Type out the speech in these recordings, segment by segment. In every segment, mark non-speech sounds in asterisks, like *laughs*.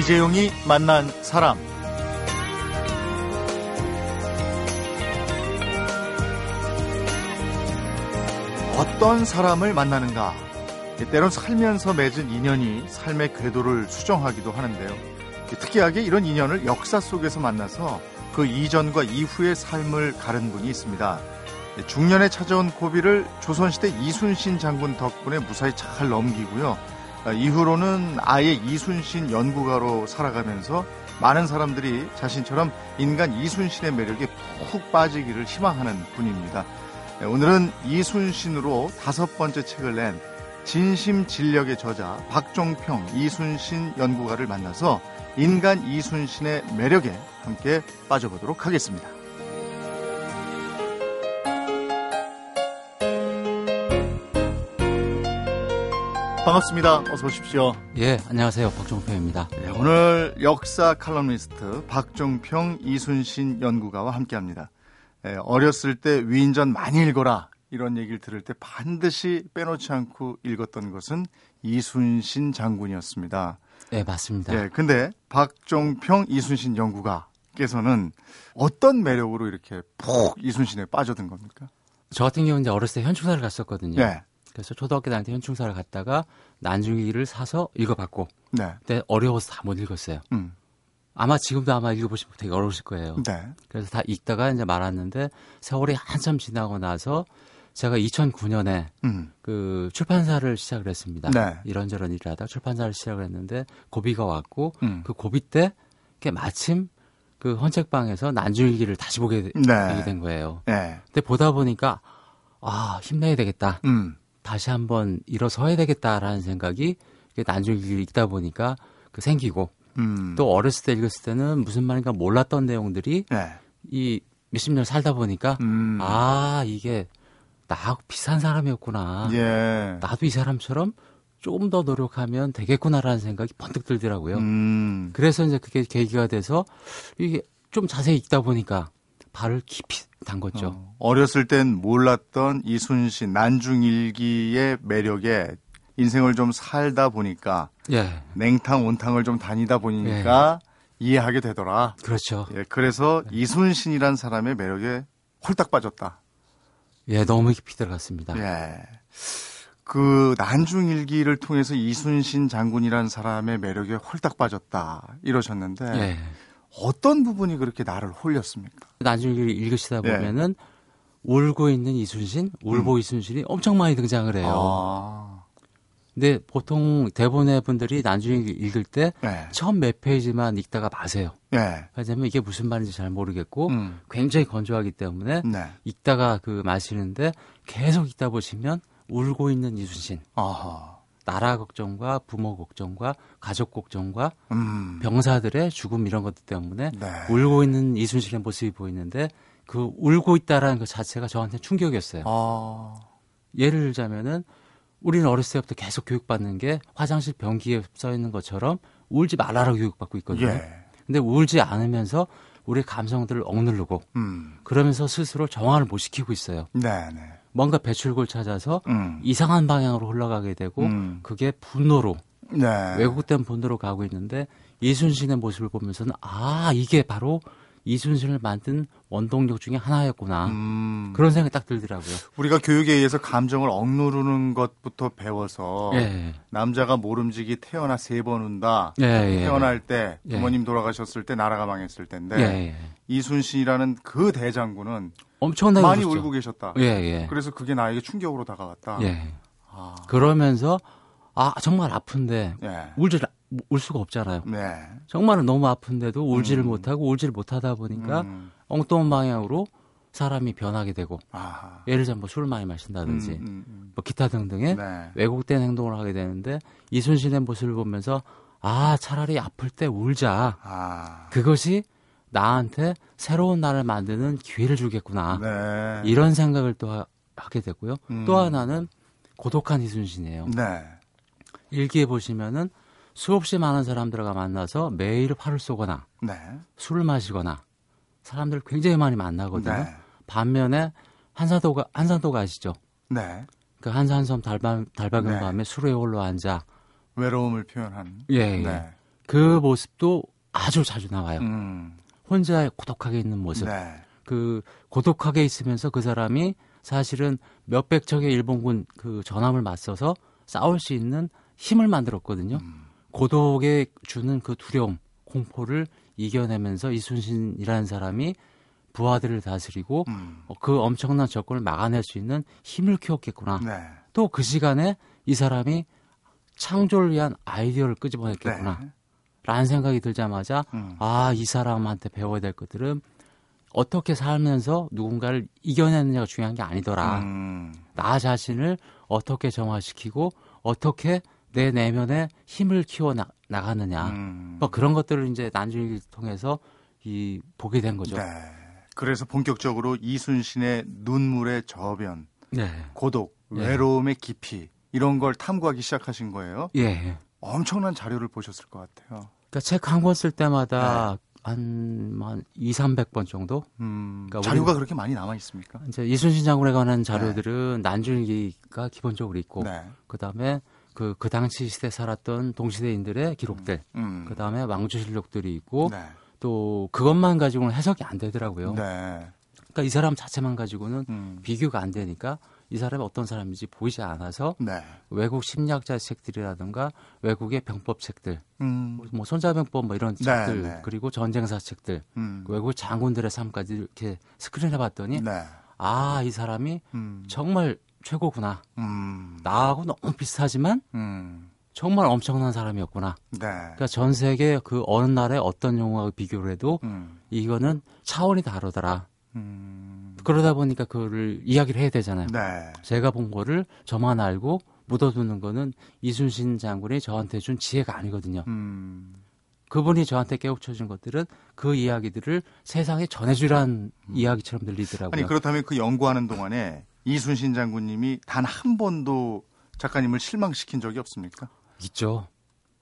이재용이 만난 사람. 어떤 사람을 만나는가? 때론 살면서 맺은 인연이 삶의 궤도를 수정하기도 하는데요. 특이하게 이런 인연을 역사 속에서 만나서 그 이전과 이후의 삶을 가른 분이 있습니다. 중년에 찾아온 고비를 조선시대 이순신 장군 덕분에 무사히 잘 넘기고요. 이후로는 아예 이순신 연구가로 살아가면서 많은 사람들이 자신처럼 인간 이순신의 매력에 푹 빠지기를 희망하는 분입니다. 오늘은 이순신으로 다섯 번째 책을 낸 진심 진력의 저자 박종평 이순신 연구가를 만나서 인간 이순신의 매력에 함께 빠져보도록 하겠습니다. 반갑습니다. 어서 오십시오. 예, 안녕하세요. 박종평입니다. 네, 오늘 역사 칼럼니스트 박종평 이순신 연구가와 함께합니다. 예, 어렸을 때 위인전 많이 읽어라 이런 얘기를 들을 때 반드시 빼놓지 않고 읽었던 것은 이순신 장군이었습니다. 네, 맞습니다. 예, 근데 박종평 이순신 연구가께서는 어떤 매력으로 이렇게 푹 이순신에 빠져든 겁니까? 저 같은 경우는 이제 어렸을 때 현충사를 갔었거든요. 네. 그래서 초등학교 다닐 때 현충사를 갔다가 난중일기를 사서 읽어봤고, 네. 그때 어려워서 다 못 읽었어요. 음. 아마 지금도 아마 읽어보시면 되게 어려우실 거예요. 네. 그래서 다 읽다가 이제 말았는데 세월이 한참 지나고 나서 제가 2009년에 음. 그 출판사를 시작을 했습니다. 네. 이런저런 일을 하다가 출판사를 시작을 했는데 고비가 왔고 음. 그 고비 때 마침 그 헌책방에서 난중일기를 다시 보게 되- 네. 된 거예요. 네. 근데 보다 보니까 아 힘내야 되겠다. 음. 다시 한번 일어서야 되겠다라는 생각이 난중일기를 읽다 보니까 그 생기고 음. 또 어렸을 때 읽었을 때는 무슨 말인가 몰랐던 내용들이 네. 이 몇십 년 살다 보니까 음. 아 이게 나하고 비슷한 사람이었구나. 예. 나도 이 사람처럼 조금 더 노력하면 되겠구나라는 생각이 번뜩 들더라고요. 음. 그래서 이제 그게 계기가 돼서 이게 좀 자세히 읽다 보니까 발을 깊이 담궜죠. 어, 어렸을 땐 몰랐던 이순신 난중일기의 매력에 인생을 좀 살다 보니까 예, 냉탕 온탕을 좀 다니다 보니까 이해하게 되더라. 그렇죠. 예, 그래서 이순신이란 사람의 매력에 홀딱 빠졌다. 예, 너무 깊이 들어갔습니다. 예. 그 난중일기를 통해서 이순신 장군이란 사람의 매력에 홀딱 빠졌다 이러셨는데 예. 어떤 부분이 그렇게 나를 홀렸습니까? 나중에 읽으시다 예. 보면은 울고 있는 이순신, 울보 이순신이 엄청 많이 등장을 해요. 음. 아, 근데 보통 대본의 분들이 나중에 읽을 때 예, 처음 몇 페이지만 읽다가 마세요. 예, 왜냐면 이게 무슨 말인지 잘 모르겠고 음, 굉장히 건조하기 때문에 네, 읽다가 그 마시는데 계속 읽다 보시면 울고 있는 이순신. 아하, 나라 걱정과 부모 걱정과 가족 걱정과 음, 병사들의 죽음 이런 것들 때문에 네, 울고 있는 이순신의 모습이 보이는데 그 울고 있다라는 것 자체가 저한테 충격이었어요. 아, 예를 들자면은 우리는 어렸을 때부터 계속 교육받는 게 화장실 변기에 써 있는 것처럼 울지 말라라고 교육받고 있거든요. 예, 근데 울지 않으면서 우리 감성들을 억누르고 음, 그러면서 스스로 정화를 못 시키고 있어요. 네, 네, 뭔가 배출구를 찾아서 음, 이상한 방향으로 흘러가게 되고 음. 그게 분노로 네, 왜곡된 분노로 가고 있는데 이순신의 모습을 보면서는 아 이게 바로 이순신을 만든 원동력 중에 하나였구나 음, 그런 생각이 딱 들더라고요. 우리가 교육에 의해서 감정을 억누르는 것부터 배워서 예, 남자가 모름지기 태어나 세 번 운다. 예, 예. 태어날 때 예. 부모님 돌아가셨을 때 나라가 망했을 때인데 예, 예. 이순신이라는 그 대장군은 엄청나게 많이 울었죠. 울고 계셨다. 예, 예. 그래서 그게 나에게 충격으로 다가왔다. 예. 아, 그러면서 아 정말 아픈데 예. 울질 울 수가 없잖아요. 네. 정말은 너무 아픈데도 울지를 음. 못하고 울지를 못하다 보니까 음, 엉뚱한 방향으로 사람이 변하게 되고 아하. 예를 들면 뭐 술을 많이 마신다든지 음, 음, 음. 뭐 기타 등등의 네. 왜곡된 행동을 하게 되는데 이순신의 모습을 보면서 아 차라리 아플 때 울자 아. 그것이 나한테 새로운 나를 만드는 기회를 주겠구나 네. 이런 생각을 또 하, 게 되고요 음. 또 하나는 고독한 이순신이에요 네. 일기에 보시면은 수없이 많은 사람들과 만나서 매일 화를 쏘거나 네. 술을 마시거나 사람들 굉장히 많이 만나거든요 네. 반면에 한산도가 한산도가 아시죠 네. 그 한산섬 달방 달박은 네. 밤에 수레 홀로 앉아 외로움을 표현한. 예, 예. 네. 그 모습도 아주 자주 나와요. 음. 혼자 고독하게 있는 모습. 네. 그 고독하게 있으면서 그 사람이 사실은 몇백 척의 일본군 그 전함을 맞서서 싸울 수 있는 힘을 만들었거든요. 음. 고독에 주는 그 두려움, 공포를 이겨내면서 이순신이라는 사람이 부하들을 다스리고 음. 어, 그 엄청난 적군을 막아낼 수 있는 힘을 키웠겠구나. 네. 또그 시간에 이 사람이 창조를 위한 아이디어를 끄집어냈겠구나. 네. 라는 생각이 들자마자 음. 아, 이 사람한테 배워야 될 것들은 어떻게 살면서 누군가를 이겨내느냐가 중요한 게 아니더라. 음. 나 자신을 어떻게 정화시키고 어떻게 내 내면에 힘을 키워 나, 나가느냐. 음. 뭐 그런 것들을 이제 난중일기를 통해서 이 보게 된 거죠. 네. 그래서 본격적으로 이순신의 눈물의 저변, 네. 고독, 네. 외로움의 깊이 이런 걸 탐구하기 시작하신 거예요. 예. 엄청난 자료를 보셨을 것 같아요. 그러니까 책 한 권 쓸 때마다 한, 한 2, 300번 정도? 음, 그러니까 자료가 그렇게 많이 남아 있습니까? 이제 이순신 장군에 관한 자료들은 난중일기가 기본적으로 있고, 네. 그 다음에 그, 그 당시 시대 살았던 동시대인들의 기록들, 음. 그 다음에 왕조실록들이 있고, 네. 또 그것만 가지고는 해석이 안 되더라고요. 네. 그러니까 이 사람 자체만 가지고는 음. 비교가 안 되니까 이 사람이 어떤 사람인지 보이지 않아서 네. 외국 심리학자 책들이라든가 외국의 병법 책들, 음. 뭐 손자병법 뭐 이런 네, 책들, 네. 그리고 전쟁사 책들, 음. 외국 장군들의 삶까지 이렇게 스크린해 봤더니 네. 아, 이 사람이 음. 정말 최고구나. 음. 나하고 너무 비슷하지만 음. 정말 엄청난 사람이었구나. 네. 그러니까 전 세계 그 어느 나라의 어떤 영화와 비교를 해도 음. 이거는 차원이 다르더라. 음. 그러다 보니까 그거를 이야기를 해야 되잖아요. 네. 제가 본 거를 저만 알고 묻어두는 거는 이순신 장군이 저한테 준 지혜가 아니거든요. 음. 그분이 저한테 깨우쳐준 것들은 그 이야기들을 세상에 전해주란 이야기처럼 들리더라고요. 음. 아니 그렇다면 그 연구하는 동안에 이순신 장군님이 단 한 번도 작가님을 실망시킨 적이 없습니까? 있죠.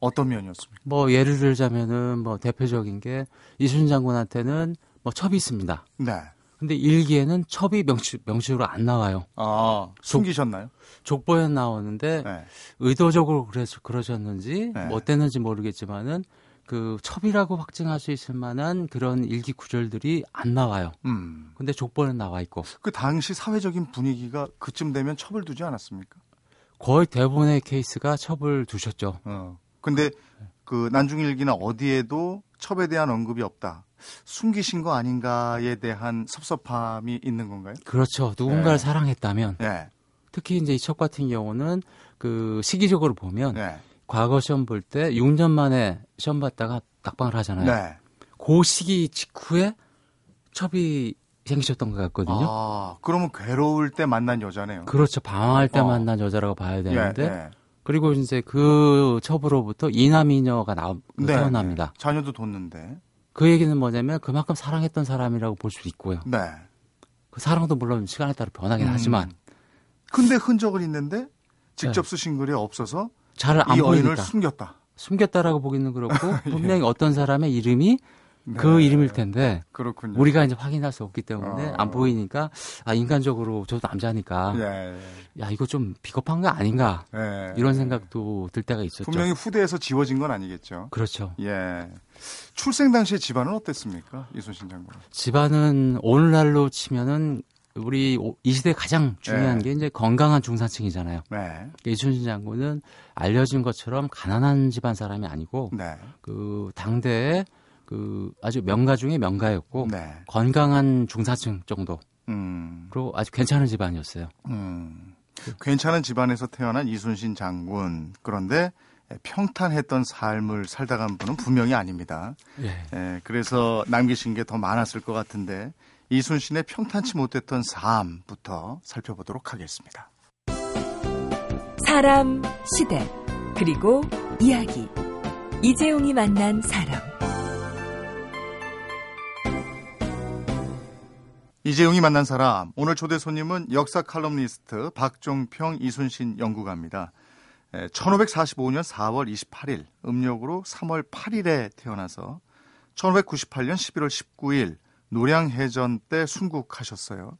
어떤 면이었습니까? 뭐 예를 들자면은 뭐 대표적인 게 이순신 장군한테는 뭐 첩이 있습니다. 네. 근데 일기에는 첩이 명시, 명시로 안 나와요. 아, 숨기셨나요? 족 보에 나오는데 네. 의도적으로 그래서 그러셨는지 네. 뭐 어땠는지 모르겠지만은 그 첩이라고 확증할 수 있을 만한 그런 일기 구절들이 안 나와요. 음. 근데 족보는 나와 있고 그 당시 사회적인 분위기가 그쯤 되면 첩을 두지 않았습니까? 거의 대부분의 케이스가 첩을 두셨죠. 어. 근데 그 난중일기나 어디에도 첩에 대한 언급이 없다. 숨기신 거 아닌가에 대한 섭섭함이 있는 건가요? 그렇죠. 누군가를 네. 사랑했다면 네. 특히 이제 이 첩 같은 경우는 그 시기적으로 보면 네. 과거 시험 볼 때 6년 만에 시험 봤다가 낙방을 하잖아요. 네. 그 시기 직후에 첩이 생기셨던 것 같거든요. 아, 그러면 괴로울 때 만난 여자네요. 그렇죠. 방황할 때 어. 만난 여자라고 봐야 되는데 예, 예. 그리고 이제 그 첩으로부터 이남이녀가 나 네, 태어납니다. 네. 자녀도 뒀는데. 그 얘기는 뭐냐면 그만큼 사랑했던 사람이라고 볼 수 있고요. 네. 그 사랑도 물론 시간에 따라 변하긴 음. 하지만 근데 흔적은 있는데 직접 쓰신 글이 없어서 잘안이 어인을 보이니까 숨겼다. 숨겼다라고 보기는 그렇고 *laughs* 분명히 어떤 사람의 이름이 그 예. 네. 이름일 텐데 그렇군요. 우리가 이제 확인할 수 없기 때문에 어. 안 보이니까 아 인간적으로 저도 남자니까 예, 야 이거 좀 비겁한 거 아닌가 예. 이런 생각도 들 때가 있었죠. 분명히 후대에서 지워진 건 아니겠죠. 그렇죠. 예. 출생 당시의 집안은 어땠습니까? 이순신 장군. 집안은 오늘날로 치면은 우리 오- 이 시대 가장 중요한 네. 게 이제 건강한 중산층이잖아요. 네. 이순신 장군은 알려진 것처럼 가난한 집안 사람이 아니고 네. 그 당대의 그 아주 명가 중에 명가였고 네. 건강한 중산층 정도 음. 그리고 아주 괜찮은 집안이었어요. 음. 괜찮은 집안에서 태어난 이순신 장군. 그런데 평탄했던 삶을 살다 간 분은 분명히 아닙니다. 예. 예, 그래서 남기신 게 더 많았을 것 같은데 이순신의 평탄치 못했던 삶부터 살펴보도록 하겠습니다. 사람, 시대, 그리고 이야기. 이재용이 만난 사람. 이재용이 만난 사람 오늘 초대 손님은 역사 칼럼니스트 박종평 이순신 연구가입니다. 1545년 4월 28일 음력으로 3월 8일에 태어나서 1598년 11월 19일 노량해전 때 순국하셨어요.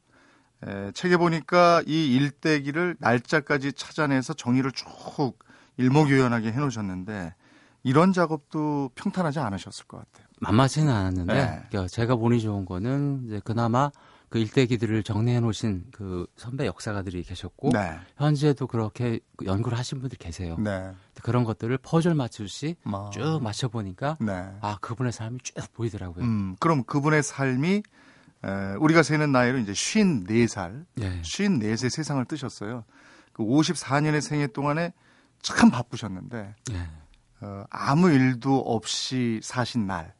에, 책에 보니까 이 일대기를 날짜까지 찾아내서 정의를 쭉 일목요연하게 해놓으셨는데 이런 작업도 평탄하지 않으셨을 것 같아요. 만만치는 않았는데 네. 그러니까 제가 보니 좋은 거는 이제 그나마 그 일대기들을 정리해 놓으신 그 선배 역사가들이 계셨고 네. 현지에도 그렇게 연구를 하신 분들이 계세요. 네. 그런 것들을 퍼즐 맞추듯이 뭐. 쭉 맞춰 보니까 네. 아 그분의 삶이 쭉 보이더라고요. 음, 그럼 그분의 삶이 에, 우리가 세는 나이로 이제 54살, 예. 54세 세상을 뜨셨어요. 그 54년의 생애 동안에 참 바쁘셨는데 예. 어, 아무 일도 없이 사신 날,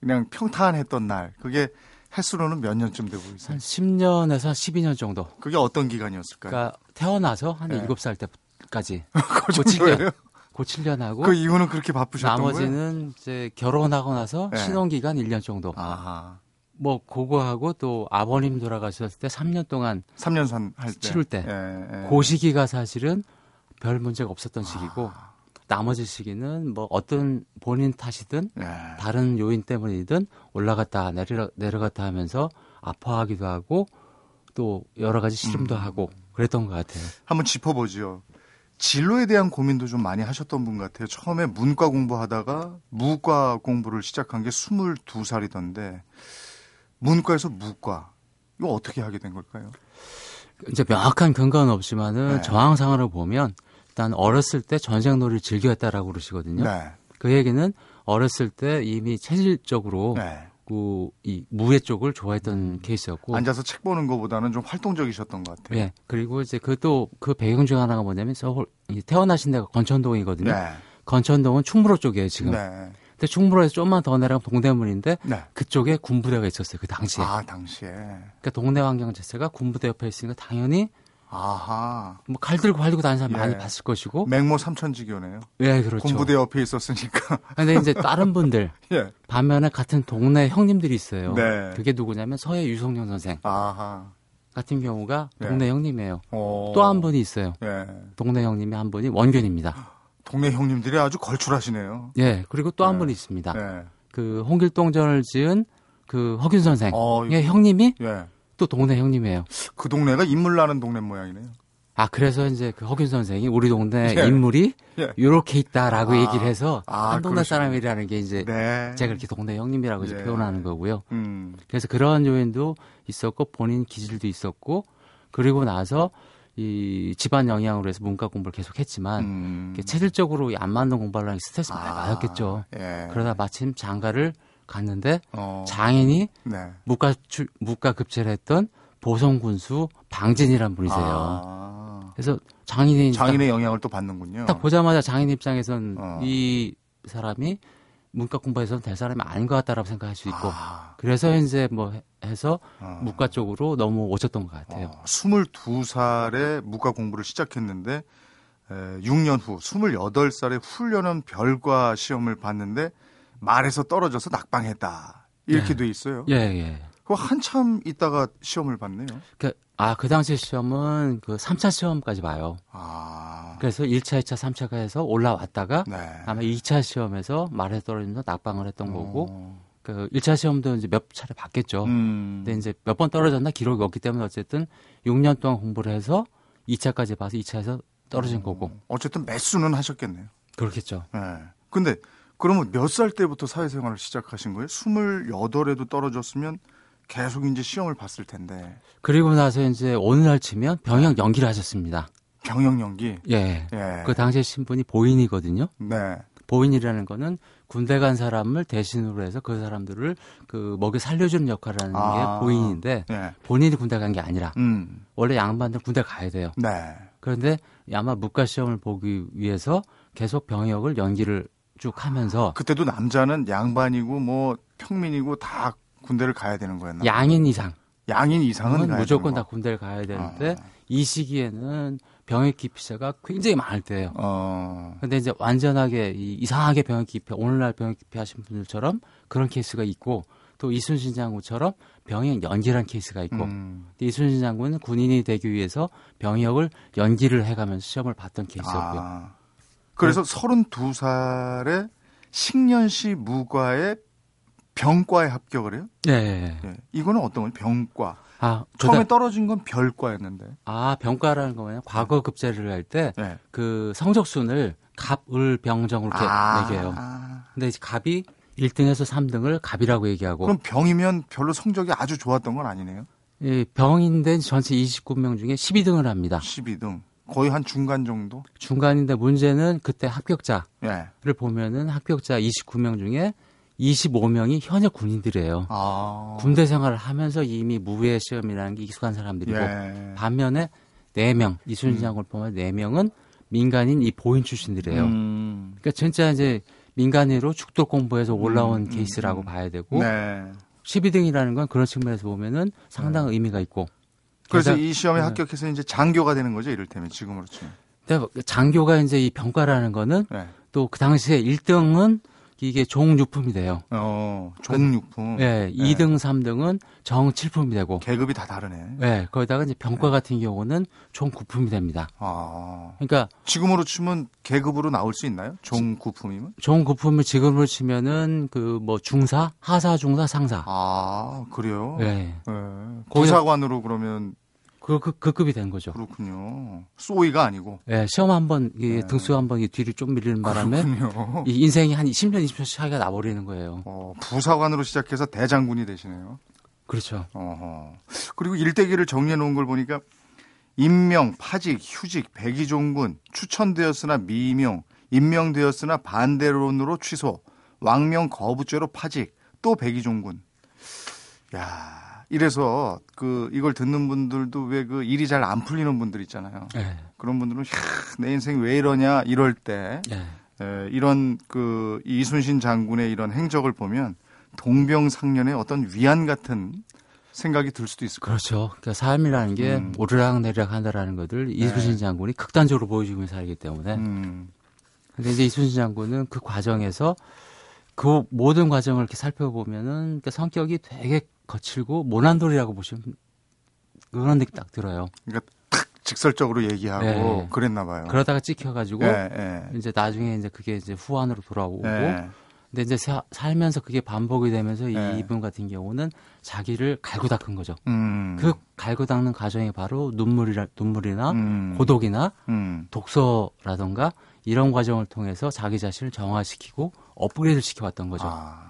그냥 평탄했던 날, 그게 횟수로는 몇 년쯤 되고 있어요? 한 10년에서 12년 정도. 그게 어떤 기간이었을까요? 그러니까 태어나서 한 네. 7살 때까지 *laughs* 그 정도예요? 고칠년 하고 그 이유는 그렇게 바쁘셨던 거예요? 나머지는 이제 결혼하고 나서 네. 신혼 기간 1년 정도. 아하. 뭐 그거하고 또 아버님 돌아가셨을 때 3년 동안 3년 산 할 때. 치를 때. 예, 예. 그 시기가 사실은 별 문제가 없었던 시기고 아. 나머지 시기는 뭐 어떤 본인 탓이든 예. 다른 요인 때문이든 올라갔다 내려 내려갔다 하면서 아파하기도 하고 또 여러 가지 시름도 음. 하고 그랬던 것 같아요. 한번 짚어보죠. 진로에 대한 고민도 좀 많이 하셨던 분 같아요. 처음에 문과 공부하다가 무과 공부를 시작한 게 22살이던데 문과에서 무과 이거 어떻게 하게 된 걸까요? 이제 명확한 근거는 없지만은 네. 정황상으로 보면 일단 어렸을 때 전생놀이를 즐겨했다라고 그러시거든요. 네. 그 얘기는 어렸을 때 이미 체질적으로 네. 그이 무예 쪽을 좋아했던 케이스였고 앉아서 책 보는 것보다는 좀 활동적이셨던 것 같아요. 예. 그리고 이제 그또그 배경 중 하나가 뭐냐면 서울 이 태어나신 데가 건천동이거든요. 네. 건천동은 충무로 쪽이에요, 지금. 네. 근데 충무로에서 좀만 더 내려가면 동대문인데 네. 그쪽에 군부대가 있었어요, 그 당시에. 아, 당시에. 그러니까 동네 환경 자체가 군부대 옆에 있으니까 당연히 아하. 뭐 칼 들고 활리고 다니는 사람 예. 많이 봤을 것이고. 맹모 삼천지교네요. 예, 그렇죠. 군부대 옆에 있었으니까. *laughs* 근데 이제 다른 분들 *laughs* 예. 반면에 같은 동네 형님들이 있어요. 네. 그게 누구냐면 서해 유성룡 선생 아하. 같은 경우가 예. 동네 형님이에요. 어. 또한 분이 있어요. 예. 동네 형님이 한 분이 원균입니다. *gasps* 동네 형님들이 아주 걸출하시네요. 예, 그리고 또한 네. 분이 있습니다. 예. 그 홍길동전을 지은 그 허균 선생. 어, 예, 형님이 예. 또 동네 형님이에요. 그 동네가 인물 나는 동네 모양이네요. 아, 그래서 이제 그 허균 선생이 우리 동네 예. 인물이 예. 요렇게 있다라고 아. 얘기를 해서 아, 한 동네 그러시구나. 사람이라는 게 이제 네. 제가 이렇게 동네 형님이라고 예. 표현하는 거고요. 음. 그래서 그런 요인도 있었고 본인 기질도 있었고 그리고 나서 이 집안 영향으로 해서 문과 공부를 계속했지만 음. 이렇게 체질적으로 안 맞는 게 스트레스 많이 아, 받았겠죠. 예. 그러다 마침 장가를 갔는데 어. 장인이 네. 무과 출, 무과 급제를 했던 보성 군수 방진이란 분이세요. 아. 그래서 장인이 장인의 영향을 또 받는군요. 딱, 딱 보자마자 장인 입장에선 어. 이 사람이 문과 공부해서는 될 사람이 아닌 것 같다라고 생각할 수 있고 아. 그래서 이제 뭐 해- 해서 어. 무과 쪽으로 너무 오셨던 것 같아요. 어, 22살에 무과 공부를 시작했는데 에, 6년 후 28살에 훈련원 별과 시험을 봤는데 말에서 떨어져서 낙방했다. 이렇게 네. 돼 있어요. 예, 예. 그거 한참 있다가 시험을 봤네요. 그, 아, 그 당시 시험은 그 3차 시험까지 봐요. 아. 그래서 1차, 2차, 3차가 해서 올라왔다가 네. 아마 2차 시험에서 말에 떨어지면서 낙방을 했던 거고 어. 그 1차 시험도 이제 몇 차례 봤겠죠. 음. 근데 이제 몇 번 떨어졌나 기록이 없기 때문에 어쨌든 6년 동안 공부를 해서 2차까지 봐서 2차에서 떨어진 거고 어쨌든 매수는 하셨겠네요. 그렇겠죠. 예. 근데 그러면 몇 살 때부터 사회생활을 시작하신 거예요? 28에도 떨어졌으면 계속 이제 시험을 봤을 텐데. 그리고 나서 이제 오늘날 치면 병역 연기를 하셨습니다. 병역 연기. 예. 예. 그 당시에 신분이 보인이거든요. 네. 보인이라는 거는 군대 간 사람을 대신으로 해서 그 사람들을 그 먹여 살려주는 역할을 하는 아. 게 보인인데 예. 본인이 군대 간 게 아니라 음. 원래 양반들 군대 가야 돼요. 네. 그런데 아마 무과 시험을 보기 위해서 계속 병역을 연기를 쭉 하면서 그때도 남자는 양반이고 뭐 평민이고 다 군대를 가야 되는 거였나? 양인 이상 양인 이상은 무조건 다. 군대를 가야 되는데 아. 이 시기에는 병역 기피자가 굉장히 많을 때예요. 어. 근데 이제 완전하게 이, 이상하게 병역 기피, 오늘날 병역 기피하신 분들처럼 그런 케이스가 있고 또 이순신 장군처럼 병역 연기란 케이스가 있고 음. 이순신 장군은 군인이 되기 위해서 병역을 연기를 해가면서 시험을 봤던 케이스였고요. 아. 그래서 32살에 식년시 무과에 병과에 합격을 해요? 예, 예. 예. 예. 이거는 어떤 거예요? 병과. 아, 처음에 그다- 떨어진 건 별과였는데. 아 병과라는 거 뭐냐? 과거 급제를 할때 네. 그 성적순을 갑 을 병정을 이렇게 아. 매겨요. 근데 이제 갑이 1등에서 3등을 갑이라고 얘기하고 그럼 병이면 별로 성적이 아주 좋았던 건 아니네요. 이 병인데 전체 29명 중에 12등을 합니다. 12등. 거의 한 중간 정도? 중간인데 문제는 그때 합격자를 예. 보면은 합격자 29명 중에 25명이 현역 군인들이에요. 아. 군대 생활을 하면서 이미 무예 시험이라는 게 익숙한 사람들이고 예. 반면에 4명 이순신 장군을 포함해 4명은 민간인 이 보인 출신들이에요. 음. 그러니까 진짜 이제 민간인으로 죽도 공부해서 올라온 음, 음, 케이스라고 음. 봐야 되고 네. 12등이라는 건 그런 측면에서 보면은 상당 한 의미가 있고 그래서 이 시험에 네. 합격해서 이제 장교가 되는 거죠, 이를테면 지금으로 치면. 근데 장교가 이제 이 병과라는 거는 네. 또그 당시에 1등은 이게 종육품이 돼요. 어, 종육품. 예, 2등, 3등은 정칠품이 되고 계급이 다 다르네. 예, 거기다가 이제 병과 같은 경우는 종구품이 됩니다. 아. 그러니까 지금으로 치면 계급으로 나올 수 있나요? 종구품이면? 종구품을 지금으로 치면은 그 뭐 중사, 하사, 중사, 상사. 아, 그래요? 예. 예. 거기서- 부사관으로 그러면 그, 그, 그 급이 된 거죠. 그렇군요. 쏘이가 아니고. 예, 시험 한 번, 이 네. 등수 한번이 뒤로 좀 밀리는 바람에 그렇군요. 이 인생이 한 10년, 20년 차이가 나버리는 거예요. 어, 부사관으로 시작해서 대장군이 되시네요. 그렇죠. 어허. 그리고 일대기를 정리해 놓은 걸 보니까 임명, 파직, 휴직, 백의종군, 추천되었으나 미임용, 임명되었으나 반대론으로 취소, 왕명 거부죄로 파직, 또 백의종군. 야, 이래서 그 이걸 듣는 분들도 왜 그 일이 잘 안 풀리는 분들 있잖아요. 예, 그런 분들은 야, 내 인생 왜 이러냐 이럴 때 예. 에, 이런 그 이순신 장군의 이런 행적을 보면 동병상련의 어떤 위안 같은 생각이 들 수도 있을 것 그렇죠. 그러니까 삶이라는 게 음. 오르락 내리락 한다라는 것을 이순신 장군이 극단적으로 보여주고 있는 사람이기 때문에. 음, 근데 이제 이순신 장군은 그 과정에서 그 모든 과정을 이렇게 살펴보면은 그 성격이 되게 거칠고 모난돌이라고 보시면 그런 느낌 딱 들어요. 그러니까 탁 직설적으로 얘기하고 네. 그랬나 봐요. 그러다가 찍혀가지고 예, 예. 이제 나중에 이제 그게 이제 후환으로 돌아오고 예. 근데 이제 사- 살면서 그게 반복이 되면서 네. 이분 같은 경우는 자기를 갈고 닦은 거죠. 음, 그 갈고 닦는 과정이 바로 눈물이라 눈물이나 음, 고독이나 음, 독서라던가 이런 과정을 통해서 자기 자신을 정화시키고 업그레이드 시켜왔던 거죠. 아,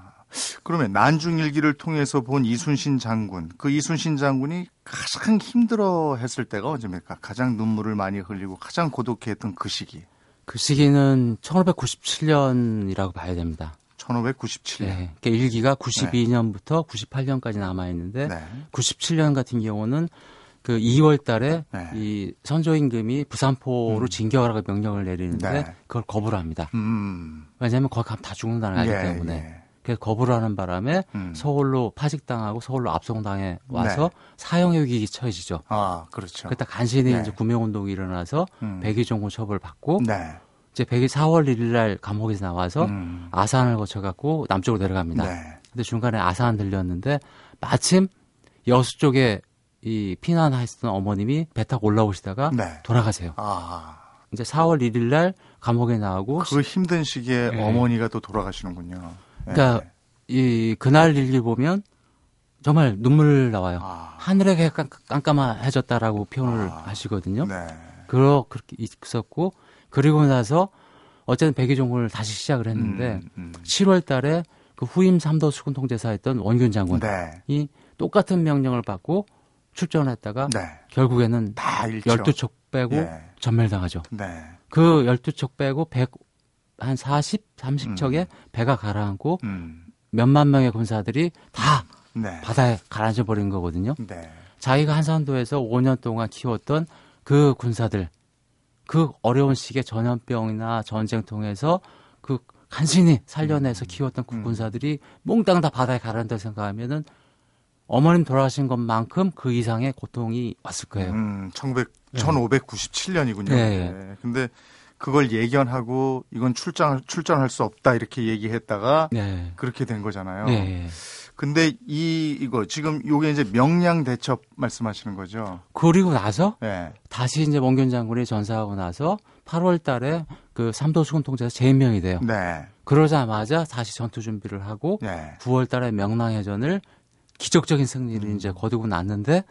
그러면 난중일기를 통해서 본 이순신 장군, 그 이순신 장군이 가장 힘들어 했을 때가 언제입니까? 가장 눈물을 많이 흘리고 가장 고독해했던 그 시기. 그 시기는 1597년이라고 봐야 됩니다. 1597년. 네. 그러니까 일기가 92년부터 98년까지 남아 있는데 네. 97년 같은 경우는 그 2월 달에 네. 이 선조 임금이 부산포로 음. 진격하라고 명령을 내리는데 네. 그걸 거부를 합니다. 음. 왜냐하면 거기 가면 다 죽는다는 거 알기 예, 때문에. 예. 그래서 거부를 하는 바람에 음. 서울로 파직당하고 서울로 압송당해 와서 사형의 위기에 처해지죠. 아, 그렇죠. 그때 간신히 네. 이제 구명운동이 일어나서 음. 백의종군 처벌 받고 네. 이제 백이 4월 1일 날 감옥에서 나와서 음. 아산을 거쳐갖고 남쪽으로 내려갑니다. 네. 근데 중간에 아산 들렸는데 마침 여수 쪽에 이 피난하셨던 어머님이 배 타고 올라오시다가 네. 돌아가세요. 아, 이제 4월 1일 날 감옥에 나오고 그 힘든 시기에 네. 어머니가 또 돌아가시는군요. 네. 그러니까 이 그날 일기 보면 정말 눈물 나와요. 아, 하늘에 게 깜- 깜깜해졌다라고 표현을 아. 하시거든요. 네. 그렇게 있었고 그리고 나서 어쨌든 백의종군을 다시 시작을 했는데 음, 음. 7월 달에 그 후임 삼도 수군 통제사였던 원균 장군이 네. 똑같은 명령을 받고 출전했다가 네. 결국에는 다 잃죠. 12척 빼고 예. 전멸당하죠. 네. 그 12척 빼고 100, 한 40, 30척의 배가 가라앉고 음. 몇만 명의 군사들이 다 네. 바다에 가라앉아 버린 거거든요. 네. 자기가 한산도에서 5년 동안 키웠던 그 군사들, 그 어려운 시기에 전염병이나 전쟁 통해서 그 간신히 살려내서 키웠던 그 음. 군사들이 몽땅 다 바다에 가라앉다 생각하면은 어머님 돌아가신 것만큼 그 이상의 고통이 왔을 거예요. 음, 1900, 네. 1597년이군요. 네. 근데 그걸 예견하고 이건 출장 출전할 수 없다 이렇게 얘기했다가 네. 그렇게 된 거잖아요. 네. 근데 이 이거 지금 요게 이제 명량 대첩 말씀하시는 거죠. 그리고 나서 네. 다시 이제 원균 장군이 전사하고 나서 8월 달에 그 삼도 수군 통제에서 재임명이 돼요. 네. 그러자마자 다시 전투 준비를 하고 네. 9월 달에 명랑해전을 기적적인 승리를 음. 이제 거두고 났는데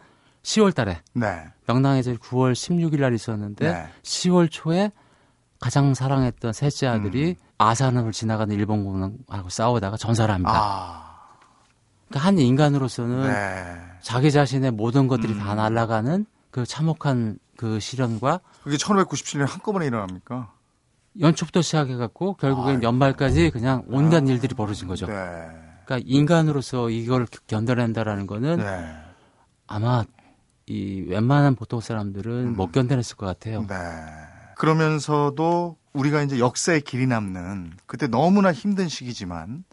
10월 달에 네. 명랑해전이 9월 16일 날 있었는데 네. 10월 초에 가장 사랑했던 셋째 아들이 음. 아산을 지나가는 일본군하고 싸우다가 전사를 합니다. 아, 그러니까 한 인간으로서는 네. 자기 자신의 모든 것들이 다 음. 날아가는 그 참혹한 그 시련과 그게 1597년에 한꺼번에 일어납니까? 연초부터 시작해갖고 결국엔 아이고. 연말까지 그냥 온갖 일들이 벌어진 거죠. 네. 그러니까 인간으로서 이걸 견뎌낸다라는 거는 네. 아마 이 웬만한 보통 사람들은 음. 못 견뎌냈을 것 같아요. 네. 그러면서도 우리가 이제 역사에 길이 남는 그때 너무나 힘든 시기지만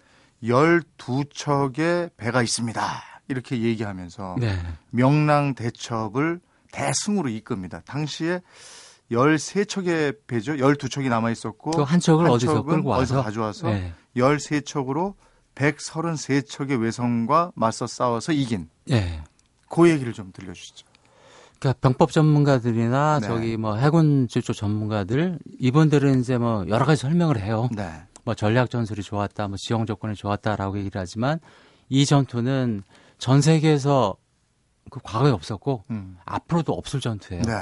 12척의 배가 있습니다. 이렇게 얘기하면서 네. 명랑 대첩을 대승으로 이끕니다. 당시에 13척의 배죠. 12척이 남아 있었고 그한 척을 한 어디서 끌고 어디서 와서 가져와서 네. 13척으로 133척의 외성과 맞서 싸워서 이긴 네. 그 얘기를 좀 들려 주시죠. 그러니까 병법 전문가들이나 네. 저기 뭐 해군 쪽 전문가들 이분들은 이제 뭐 여러 가지 설명을 해요. 네. 뭐 전략 전술이 좋았다, 뭐 지형 조건이 좋았다라고 얘기를 하지만 이 전투는 전 세계에서 그 과거에 없었고 음. 앞으로도 없을 전투예요. 네.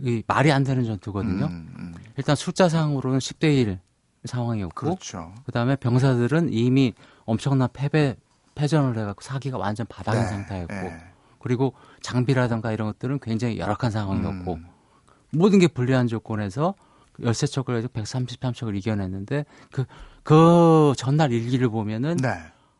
이 말이 안 되는 전투거든요. 음, 음. 일단 숫자상으로는 10대 1 상황이었고 그렇죠. 그다음에 병사들은 이미 엄청난 패배 패전을 해갖고 사기가 완전 바닥인 네, 상태였고 네. 그리고 장비라든가 이런 것들은 굉장히 열악한 상황이었고 음. 모든 게 불리한 조건에서 13척을 해서 133척을 이겨냈는데 그, 그 전날 일기를 보면은 네.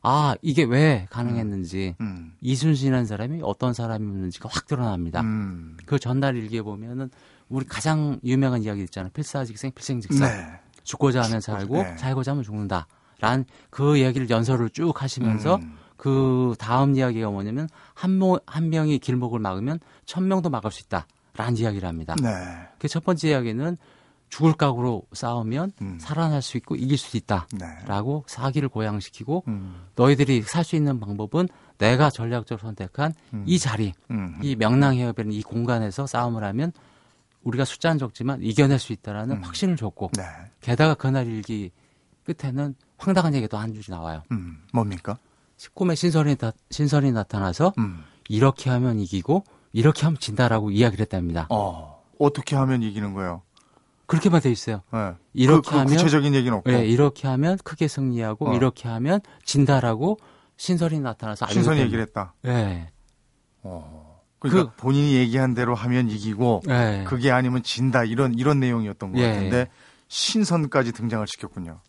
아, 이게 왜 가능했는지 음. 이순신이라는 사람이 어떤 사람이었는지가 확 드러납니다. 음. 그 전날 일기에 보면은 우리 가장 유명한 이야기 있잖아요. 필사직생, 필생직사. 네. 죽고자 하면 살고, 네. 살고자 하면 죽는다. 란 그 얘기를 연설을 쭉 하시면서 음. 그 다음 이야기가 뭐냐면 한, 명, 한 명이 길목을 막으면 천 명도 막을 수 있다. 라는 이야기를 합니다. 네. 그 첫 번째 이야기는 죽을 각오로 싸우면 음. 살아날 수 있고 이길 수 있다. 네. 라고 사기를 고양시키고 음. 너희들이 살 수 있는 방법은 내가 전략적으로 선택한 음. 이 자리, 음. 이 명랑해협이라는 이 공간에서 싸움을 하면 우리가 숫자는 적지만 이겨낼 수 있다라는 음. 확신을 줬고 네. 게다가 그날 일기 끝에는 황당한 얘기도 한 줄이 나와요. 음. 뭡니까? 꿈에 신선이, 다- 신선이 나타나서 음. 이렇게 하면 이기고 이렇게 하면 진다라고 이야기를 했답니다. 어. 어떻게 하면 이기는 거예요? 그렇게 돼 있어요. 네. 이렇게 그, 그 하면 구체적인 얘기는 없고. 예, 이렇게 하면 크게 승리하고 어. 이렇게 하면 진다라고 신설이 나타나서 신선이. 얘기를 했다. 예. 어. 그러니까 본인이 얘기한 대로 하면 이기고 예. 그게 아니면 진다 이런 이런 내용이었던 것 예. 같은데 신선까지 등장을 시켰군요.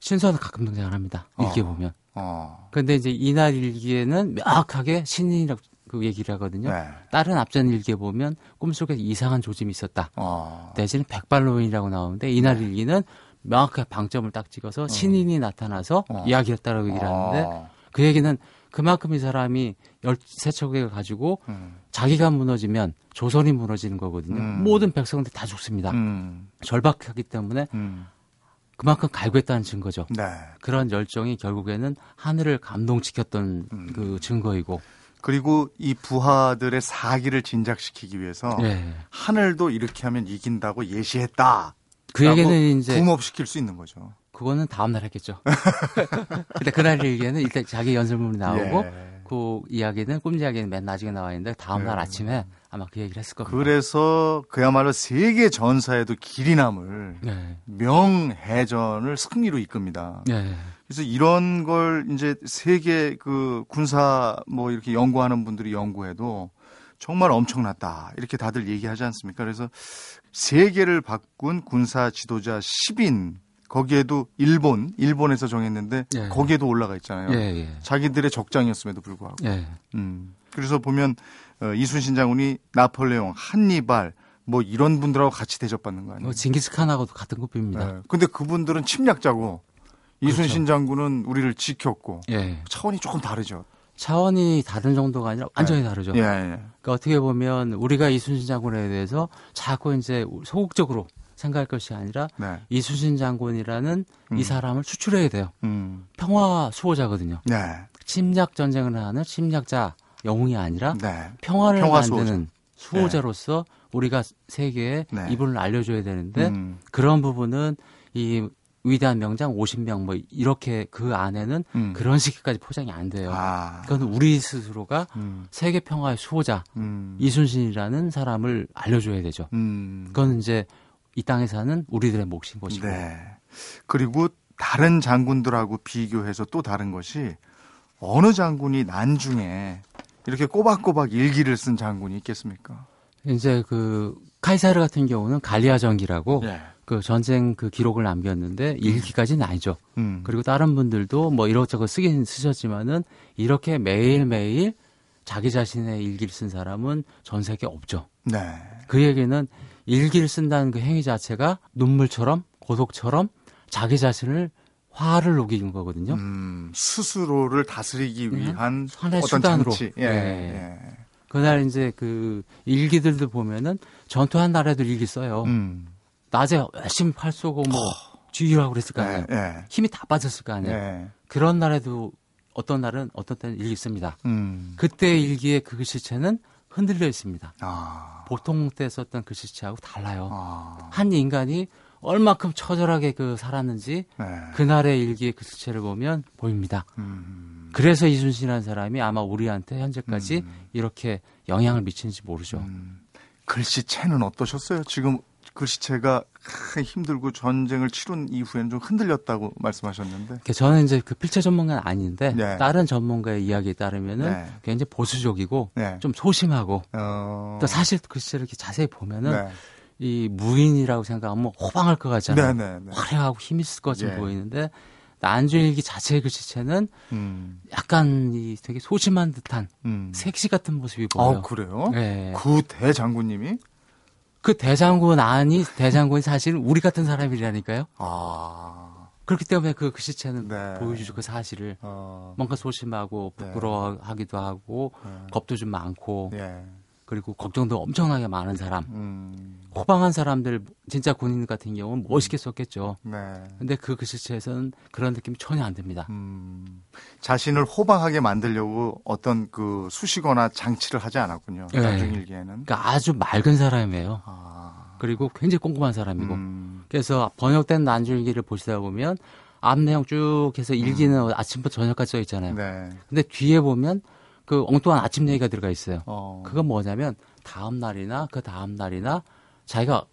신선은 가끔 등장을 합니다. 어. 일기에 보면. 어. 근데 이제 이날 일기에는 명확하게 신인이라고 그 얘기를 하거든요. 네. 다른 앞전 일기에 보면 꿈속에 이상한 조짐이 있었다. 어. 내지는 백발로인이라고 나오는데 이날 네. 일기는 명확하게 방점을 딱 찍어서 신인이 나타나서 어. 이야기했다라고 얘기를 하는데 어. 그 얘기는 그만큼 이 사람이 열세 척을 가지고 음. 자기가 무너지면 조선이 무너지는 거거든요. 음. 모든 백성들 다 죽습니다. 음. 절박하기 때문에 음. 그만큼 갈구했다는 증거죠. 네. 그런 열정이 결국에는 하늘을 감동시켰던 음. 그 증거이고. 그리고 이 부하들의 사기를 진작시키기 위해서 예. 하늘도 이렇게 하면 이긴다고 예시했다. 그 얘기는 이제 붐업시킬 수 있는 거죠. 그거는 다음 날 했겠죠. *laughs* 근데 그날 얘기는 일단 자기 연설문이 나오고 예. 그 이야기는 꿈 이야기는 맨 나중에 나와 있는데 다음 날 예. 아침에 아마 그 얘기를 했을 겁니다. 그래서 그야말로 세계 전사에도 길이 남을 네. 명해전을 승리로 이끕니다. 네. 그래서 이런 걸 이제 세계 그 군사 뭐 이렇게 연구하는 분들이 연구해도 정말 엄청났다. 이렇게 다들 얘기하지 않습니까? 그래서 세계를 바꾼 군사 지도자 10인 거기에도 일본, 일본에서 정했는데 예. 거기에도 올라가 있잖아요. 예, 예. 자기들의 적장이었음에도 불구하고. 예. 음. 그래서 보면 어, 이순신 장군이 나폴레옹, 한니발 뭐 이런 분들하고 같이 대접받는 거 아니에요? 뭐 징기스칸하고도 같은 급입니다. 네. 근데 그분들은 침략자고 이순신 장군은 우리를 지켰고 예. 차원이 조금 다르죠. 차원이 다른 정도가 아니라 완전히 다르죠. 예, 예. 그러니까 어떻게 보면 우리가 이순신 장군에 대해서 자꾸 이제 소극적으로 생각할 것이 아니라 네. 이순신 장군이라는 음. 이 사람을 추출해야 돼요. 음. 평화 수호자거든요. 네. 침략 전쟁을 하는 침략자 영웅이 아니라 네. 평화를 평화 만드는 수호자 로서 우리가 세계에 네. 이분을 알려줘야 되는데 음. 그런 부분은 이 위대한 명장 50명 뭐 이렇게 그 안에는 음. 그런 식까지 포장이 안 돼요. 아. 그건 우리 스스로가 음. 세계 평화의 수호자 음. 이순신이라는 사람을 알려줘야 되죠. 음. 그건 이제 이 땅에 사는 우리들의 몫인 것이고. 네. 그리고 다른 장군들하고 비교해서 또 다른 것이 어느 장군이 난중에 이렇게 꼬박꼬박 일기를 쓴 장군이 있겠습니까? 이제 그 카이사르 같은 경우는 갈리아 전기라고 예. 그 전쟁 그 기록을 남겼는데 일기까지는 아니죠. 음. 그리고 다른 분들도 뭐 이것저것 쓰긴 쓰셨지만은 이렇게 매일매일 자기 자신의 일기를 쓴 사람은 전 세계에 없죠. 네. 그 얘기는 일기를 쓴다는 그 행위 자체가 눈물처럼 고독처럼 자기 자신을 화를 녹이는 거거든요. 음, 스스로를 다스리기 네. 위한 하나의 어떤 수단으로. 장치. 예. 네. 예. 그날 이제 그 일기들도 보면은 전투한 날에도 일기 써요. 음. 낮에 열심히 팔 쏘고 뭐 주의하고 그랬을 거 아니에요. 예. 예. 힘이 다 빠졌을 거 아니에요. 예. 그런 날에도 어떤 날은 어떤 때는 일기 씁니다. 음. 그때 일기의 그 글씨체는 흔들려 있습니다. 아. 보통 때 썼던 글씨체하고 달라요. 아. 한 인간이 얼마큼 처절하게 그 살았는지 네. 그날의 일기의 글씨체를 보면 보입니다. 음. 그래서 이순신이라는 사람이 아마 우리한테 현재까지 음. 이렇게 영향을 미치는지 모르죠. 음. 글씨체는 어떠셨어요? 지금 글씨체가 크, 힘들고 전쟁을 치룬 이후에는 좀 흔들렸다고 말씀하셨는데. 그러니까 저는 이제 그 필체 전문가는 아닌데 네. 다른 전문가의 이야기에 따르면은 네. 굉장히 보수적이고 네. 좀 소심하고 어. 또 사실 글씨를 이렇게 자세히 보면은 네. 이 무인이라고 생각하면 호방할 것 같잖아요. 네, 네, 네. 화려하고 힘 있을 것처럼 예. 보이는데 난주일기 자체의 글씨체는 음. 약간 이 되게 소심한 듯한 음. 색시 같은 모습이 보여요. 아, 그래요? 네. 그 대장군님이? 그 대장군 아니 대장군이 사실 우리 같은 사람이라니까요. 아. 그렇기 때문에 그 글씨체는 네. 보여주죠 그 사실을. 어. 뭔가 소심하고 네. 부끄러워하기도 하고 네. 겁도 좀 많고 예. 그리고 걱정도 엄청나게 많은 사람. 음. 호방한 사람들 진짜 군인 같은 경우는 멋있게 썼겠죠. 네. 근데 그 글씨체에서는 그런 느낌이 전혀 안 듭니다. 음. 자신을 호방하게 만들려고 어떤 그 수식어나 장치를 하지 않았군요. 네. 난중일기에는. 그러니까 아주 맑은 사람이에요. 아. 그리고 굉장히 꼼꼼한 사람이고. 음. 그래서 번역된 난중일기를 보시다 보면 앞 내용 쭉 해서 일기는 아침부터 저녁까지 써 있잖아요. 네. 근데 뒤에 보면 그 엉뚱한 아침 얘기가 들어가 있어요. 어. 그건 뭐냐면 다음 날이나 그 다음 날이나 자기가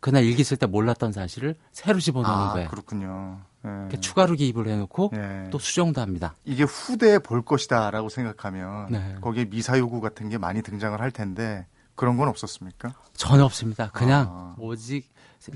그날 일기 쓸 때 몰랐던 사실을 새로 집어넣는 아, 거예요. 그렇군요. 예. 추가로 기입을 해놓고 예. 또 수정도 합니다. 이게 후대에 볼 것이다라고 생각하면 네. 거기에 미사 요구 같은 게 많이 등장을 할 텐데 그런 건 없었습니까? 전혀 없습니다. 그냥 아. 오직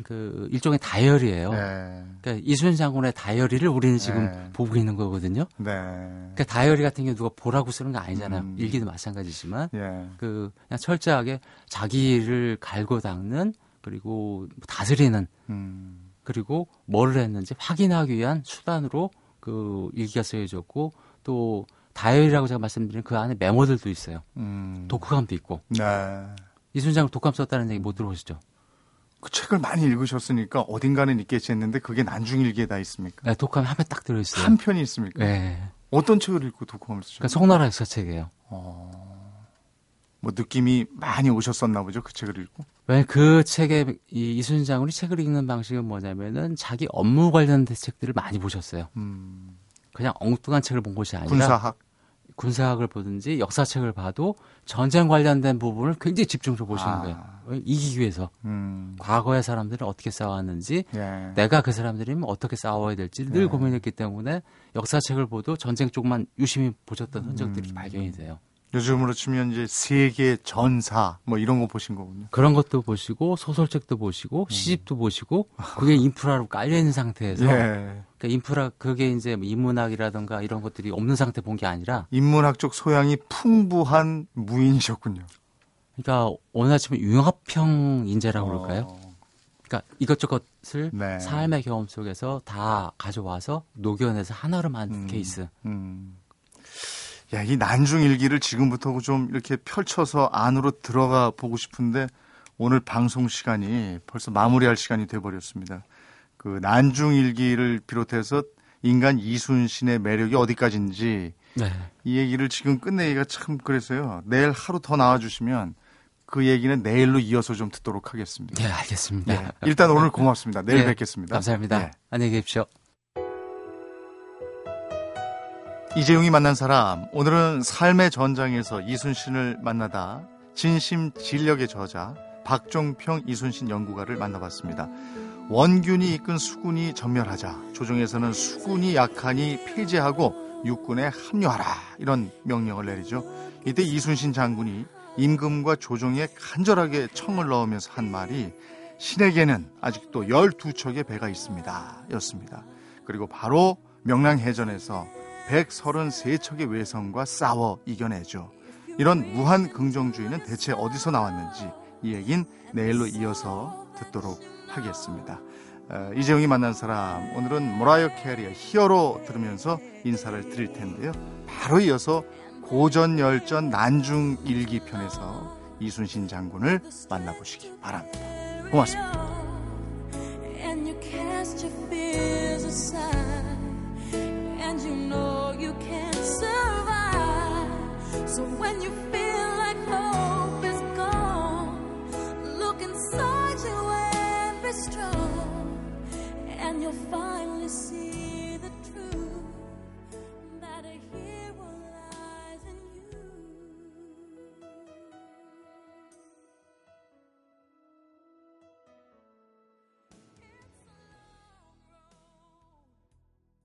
그 일종의 다이어리예요. 네. 그러니까 이순신 장군의 다이어리를 우리는 지금 네. 보고 있는 거거든요. 네. 그러니까 다이어리 같은 게 누가 보라고 쓰는 거 아니잖아요. 음. 일기도 마찬가지지만 예. 그 그냥 철저하게 자기를 갈고 닦는 그리고 다스리는 음. 그리고 뭐를 했는지 확인하기 위한 수단으로 그 일기가 쓰여졌고 또 다이어리라고 제가 말씀드린 그 안에 메모들도 있어요. 음. 독후감도 있고 네. 이순장을 독감 썼다는 얘기 못 들어보시죠? 그 책을 많이 읽으셨으니까 어딘가는 있겠지 했는데 그게 난중일기에 다 있습니까? 네, 독감이 한편 딱 들어있어요. 한 편이 있습니까? 네. 어떤 책을 읽고 독후감을 쓰셨어요? 그러니까 송나라 역사 책이에요. 뭐 느낌이 많이 오셨었나 보죠 그 책을 읽고. 왜 그 책에 이 이순신 장군이 책을 읽는 방식은 뭐냐면은 자기 업무 관련된 책들을 많이 보셨어요. 음. 그냥 엉뚱한 책을 본 것이 아니라 군사학. 군사학을 보든지 역사책을 봐도 전쟁 관련된 부분을 굉장히 집중적으로 보시는 아. 거예요. 왜? 이기기 위해서 음. 과거의 사람들은 어떻게 싸웠는지 예. 내가 그 사람들이면 어떻게 싸워야 될지 늘 네. 고민했기 때문에 역사책을 보도 전쟁 쪽만 유심히 보셨던 음. 흔적들이 발견이 돼요. 요즘으로 치면 이제 세계 전사 뭐 이런 거 보신 거군요. 그런 것도 보시고 소설책도 보시고 시집도 보시고 그게 인프라로 깔려 있는 상태에서 예. 그러니까 인프라 그게 이제 뭐 인문학이라든가 이런 것들이 없는 상태 본 게 아니라 인문학적 소양이 풍부한 무인이셨군요. 그러니까 오늘 아침에 융합형 인재라고 그럴까요? 어. 그러니까 이것저것을 네. 삶의 경험 속에서 다 가져와서 녹여내서 하나로 만든 음. 케이스. 음. 야, 이 난중일기를 지금부터 좀 이렇게 펼쳐서 안으로 들어가 보고 싶은데 오늘 방송 시간이 벌써 마무리할 시간이 돼버렸습니다. 그 난중일기를 비롯해서 인간 이순신의 매력이 어디까지인지 네. 이 얘기를 지금 끝내기가 참 그래서요. 내일 하루 더 나와주시면 그 얘기는 내일로 이어서 좀 듣도록 하겠습니다. 네, 알겠습니다. 네. 일단 오늘 고맙습니다. 내일 네, 뵙겠습니다. 감사합니다. 네. 안녕히 계십시오. 이재용이 만난 사람 오늘은 삶의 전장에서 이순신을 만나다 진심 진력의 저자 박종평, 이순신 연구가를 만나봤습니다. 원균이 이끈 수군이 전멸하자 조정에서는 수군이 약하니 폐지하고 육군에 합류하라 이런 명령을 내리죠. 이때 이순신 장군이 임금과 조정에 간절하게 청을 넣으면서 한 말이 신에게는 아직도 12척의 배가 있습니다. 였습니다. 그리고 바로 명랑해전에서 133척의 외성과 싸워 이겨내죠. 이런 무한 긍정주의는 대체 어디서 나왔는지 이 얘긴 내일로 이어서 듣도록 하겠습니다. 어, 이재용이 만난 사람 오늘은 모라이어 캐리의 히어로 들으면서 인사를 드릴 텐데요. 바로 이어서 고전 열전 난중 일기 편에서 이순신 장군을 만나보시기 바랍니다. 고맙습니다. So when you feel strong, and you'll finally see.